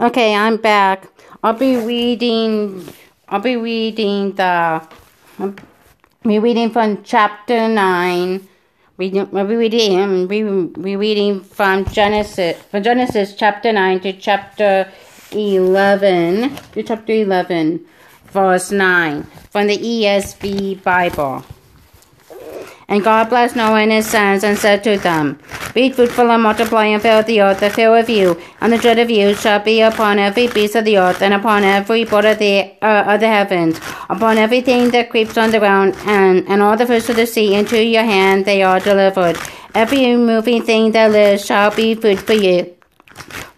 Okay, I'm back. I'll be reading. I'll be reading the. I'll be reading from chapter nine. Reading, I'll be reading. Be, be reading from Genesis, from Genesis chapter nine to chapter eleven to chapter eleven, verse nine from the ESV Bible. And God blessed Noah and his sons and said to them, Be fruitful and multiply and fill the earth. The fear of you and the dread of you shall be upon every beast of the earth and upon every bird of the, uh, of the heavens, upon everything that creeps on the ground, and, and all the fish of the sea. Into your hand they are delivered. Every moving thing that lives shall be food for you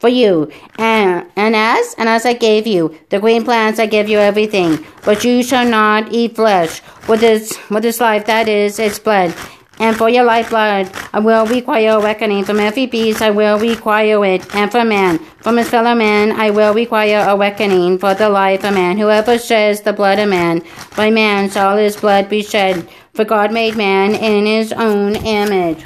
for you. And, and as and as I gave you the green plants, I give you everything. But you shall not eat flesh with its with its life, that is its blood. And for your lifeblood, I will require a reckoning. From every beast, I will require it. And from man, from his fellow man, I will require a reckoning for the life of man. Whoever sheds the blood of man, by man shall his blood be shed. For God made man in his own image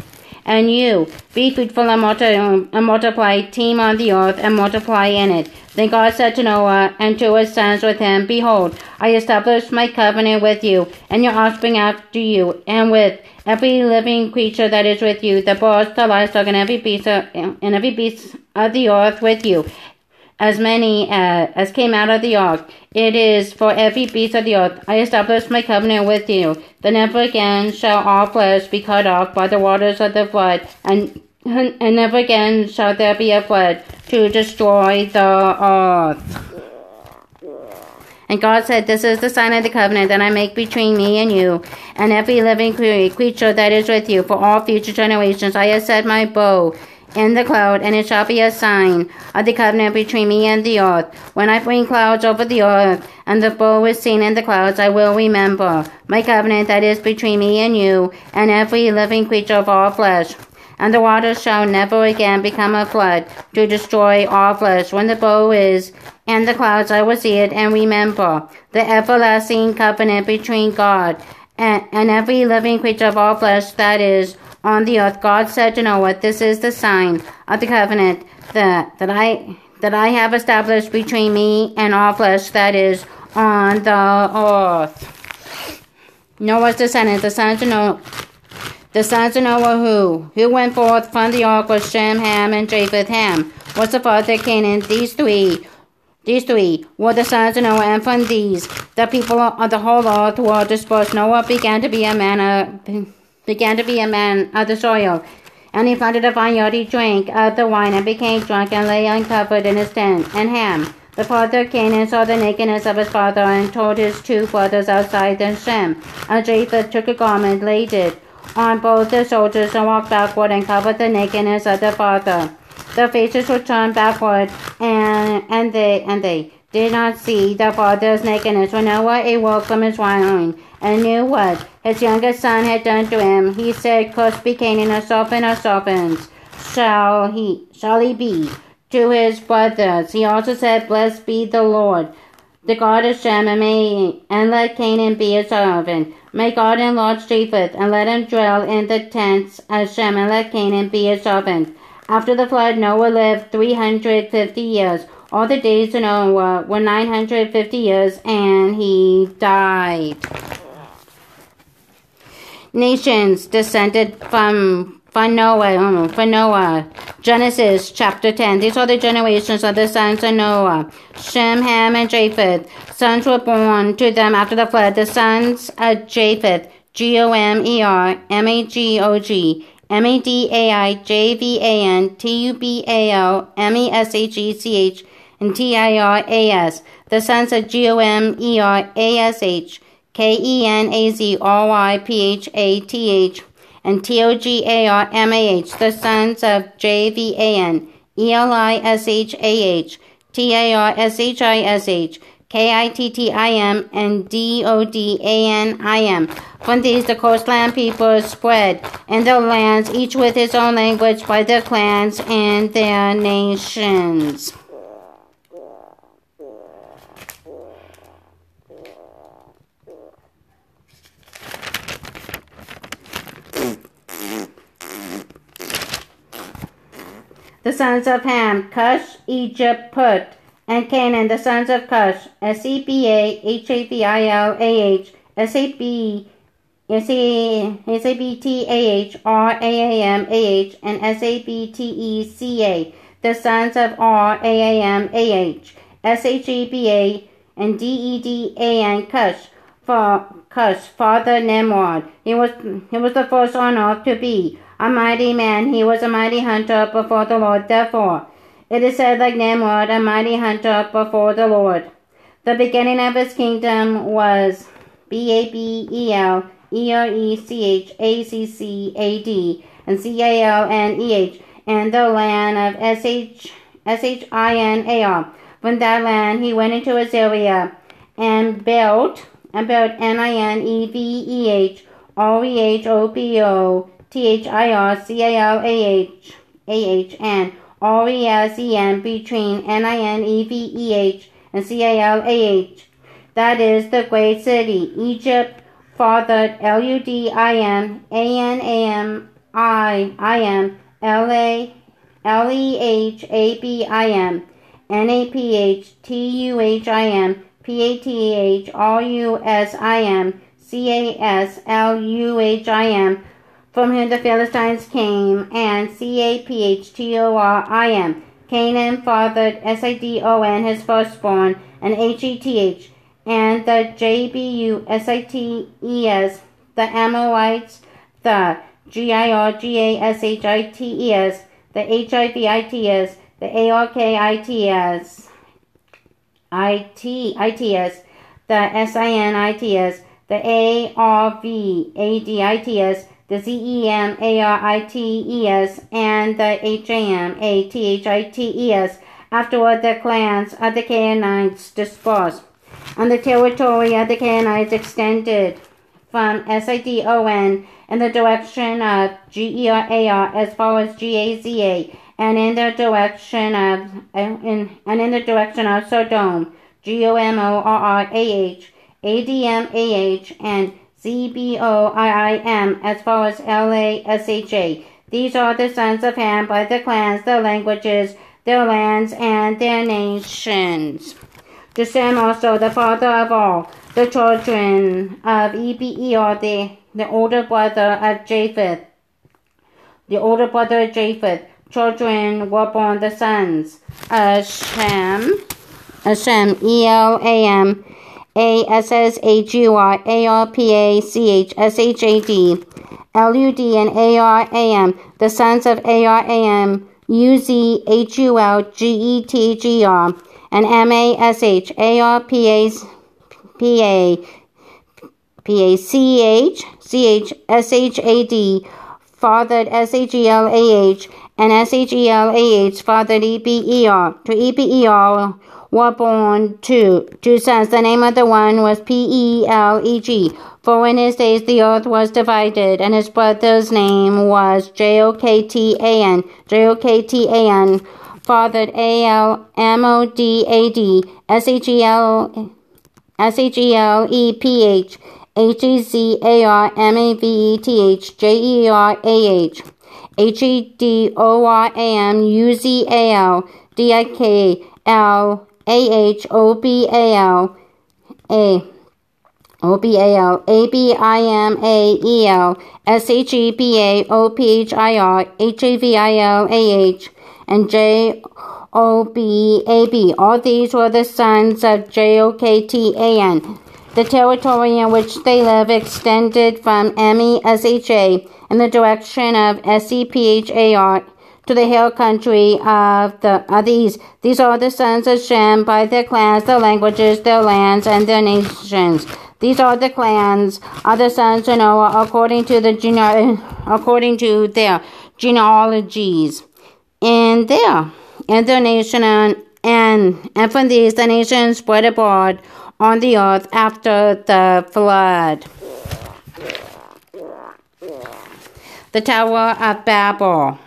and you be fruitful and, multi- and multiply, teem on the earth and multiply in it. Then God said to Noah and to his sons with him, Behold, I establish my covenant with you and your offspring after you, and with every living creature that is with you, the birds, the livestock, and every beast of, and every beast of the earth with you, as many uh, as came out of the ark. It is for every beast of the earth. I establish my covenant with you. Then never again shall all flesh be cut off by the waters of the flood, and and never again shall there be a flood to destroy the earth. And God said, This is the sign of the covenant that I make between me and you, and every living creature that is with you for all future generations. I have set my bow in the cloud, and it shall be a sign of the covenant between me and the earth. When I bring clouds over the earth, and the bow is seen in the clouds, I will remember my covenant that is between me and you, and every living creature of all flesh. And the waters shall never again become a flood to destroy all flesh. When the bow is in the clouds, I will see it and remember the everlasting covenant between God and, and every living creature of all flesh that is on the earth. God said to Noah, This is the sign of the covenant that, that I that I have established between me and all flesh that is on the earth. Noah's descendants, the sons of Noah, the sons of Noah who who went forth from the ark was Shem, Ham, and Japheth. Ham was the father of Canaan. These three these three were the sons of Noah, and from these the people of the whole earth were dispersed. Noah began to be a man of began to be a man of the soil. And he planted a vineyard, he drank of the wine, and became drunk, and lay uncovered in his tent. And Ham, the father of Canaan, saw the nakedness of his father, and told his two brothers outside the Shem. And Japheth took a garment, laid it on both the soldiers, and walked backward, and covered the nakedness of their father. Their faces were turned backward, and and they and they did not see the father's nakedness. When Noah awoke from his wine, and knew what his youngest son had done to him. He said, Cursed be Canaan, a serpent of serpents shall he shall he be to his brothers. He also said, Blessed be the Lord, the God of Shem, and may and let Canaan be his servant. May God enlarge Japheth, and let him dwell in the tents of Shem, and let Canaan be his servant. After the flood, Noah lived three hundred fifty years. All the days of Noah were nine hundred fifty years, and he died nations descended from, from Noah, um, from Noah. Genesis chapter 10. These are the generations of the sons of Noah. Shem, Ham, and Japheth. Sons were born to them after the flood. The sons of Japheth, G-O-M-E-R, M-A-G-O-G, M-A-D-A-I-J-V-A-N, T-U-B-A-L, M-E-S-H-E-C-H, and T-I-R-A-S. The sons of G-O-M-E-R-A-S-H, K E N A Z R Y P H A T H, and T O G A R M A H, the sons of J V A N, E L I S H A H, T A R S H I S H, K I T T I M, and D O D A N I M. From these, the coastland people spread in their lands, each with his own language by their clans and their nations. The sons of Ham, Cush, Egypt, Put, and Canaan, the sons of Cush, S-E-B-A, H-A-V-I-L-A-H, S-A-B, S-A-B-T-A-H-R-A-A-M-A-H, and S-A-B-T-E-C-A, the sons of R-A-A-M-A-H, S-H-E-B-A, and D-E-D-A-N, Cush, for Cush, father Nimrod. He was, he was the first on earth to be a mighty man. He was a mighty hunter before the Lord. Therefore, it is said like Nimrod, a mighty hunter before the Lord. The beginning of his kingdom was B-A-B-E-L, E-R-E-C-H-A-C-C-A-D, and C-A-L-N-E-H, and the land of S-H, S-H-I-N-A-R. From that land he went into Assyria and built and built N-I-N-E-V-E-H, R-E-H-O-P-O-T-H-I-R-C-A-L-A-H, A-H, and R-E-S-E-N between N-I-N-E-V-E-H and C-A-L-A-H. That is the great city. Egypt fathered L-U-D-I-M, A-N-A-M-I-I-M, L-A, L-E-H-A-B-I-M, N-A-P-H-T-U-H-I-M, P-A-T-H-R-U-S-I-M, from whom the Philistines came, and C-A-P-H-T-O-R-I-M. Canaan fathered S-I-D-O-N, his firstborn, and H-E-T-H, and the J-B-U-S-I-T-E-S, the Amorites, the G-I-R-G-A-S-H-I-T-E-S, the H-I-V-I-T-S, the A-R-K-I-T-S, I-T-I-T-S, the S-I-N-I-T-S, the A-R-V-A-D-I-T-S, the Z-E-M-A-R-I-T-E-S, and the H-A-M-A-T-H-I-T-E-S. Afterward, the clans of the Canaanites dispersed, and the territory of the Canaanites extended from S-I-D-O-N in the direction of G-E-R-A-R as far as G-A-Z-A, and in the direction of in, and in the direction of Sodom, G-O-M-O-R-R-A-H, A-D-M-A-H, and Z-B-O-I-I-M, as far as L-A-S-H-A. These are the sons of Ham by the clans, their languages, their lands, and their nations. To Shem also, the father of all, the children of Eber, the, the older brother of Japheth. The older brother of Japheth, children were born the sons of Shem, Shem, a S S A G Y A R P A C H S H A D L U D and A R A M, the sons of A R A M, U Z H U L G E T G R, and M A S H A R P A P A P A C H C H S H A D, fathered S H E L A H, and S H E L A H, fathered E B E R, to E B E R Wapon 2. Two sons. The name of the one was P E L E G. For in his days the earth was divided, and his brother's name was J O K T A N. J O K T A N. Fathered A L M O D A D S H E L S H E L E P H H E Z A R M A V E T H J E R A H H E D O R A M U Z A L D I K L B A L A O B A L A B I M A E L S H E B A O P H I R H A V I L A H and J O B A B. All these were the sons of J O K T A N. The territory in which they live extended from M E S H A in the direction of S E P H A R to the hill country of the of these. These are the sons of Shem by their clans, their languages, their lands, and their nations. These are the clans of the sons of Noah according to the according to their genealogies. And there, and their nation and and, and from these the nations spread abroad on the earth after the flood. The Tower of Babel.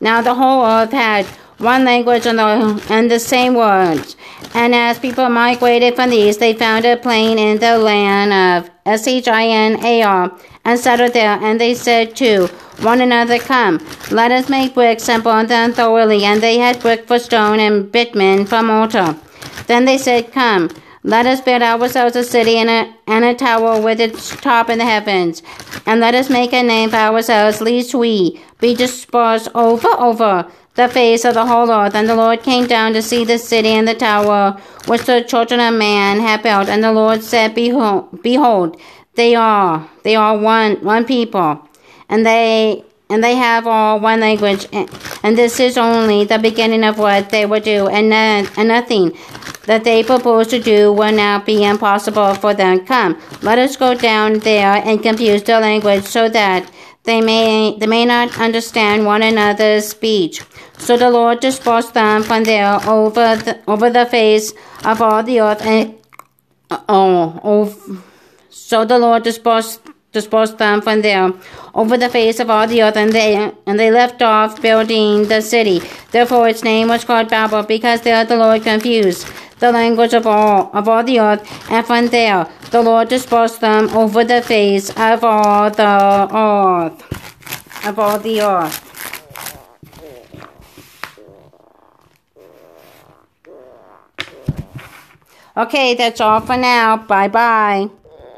Now the whole earth had one language and the, and the same words. And as people migrated from the east, they found a plain in the land of S-H-I-N-A-R and settled there. And they said to one another, Come, let us make bricks and burn them thoroughly. And they had brick for stone and bitumen for mortar. Then they said, Come, let us build ourselves a city and a, and a tower with its top in the heavens. And let us make a name for ourselves, lest we be dispersed over, over the face of the whole earth. And the Lord came down to see the city and the tower which the children of man had built. And the Lord said, Behold, behold, they are, they are one, one people, and they, and they have all one language. And this is only the beginning of what they will do, and, and nothing that they propose to do will now be impossible for them. Come, let us go down there and confuse their language so that they may they may not understand one another's speech. So the Lord dispersed them from there over the, over the face of all the earth, and uh, oh, oh so the Lord dispersed dispersed them from there over the face of all the earth, and they and they left off building the city. Therefore, its name was called Babel, because there the Lord confused the language of all of all the earth, and from there the Lord dispersed them over the face of all the earth, of all the earth. Okay, that's all for now. Bye bye.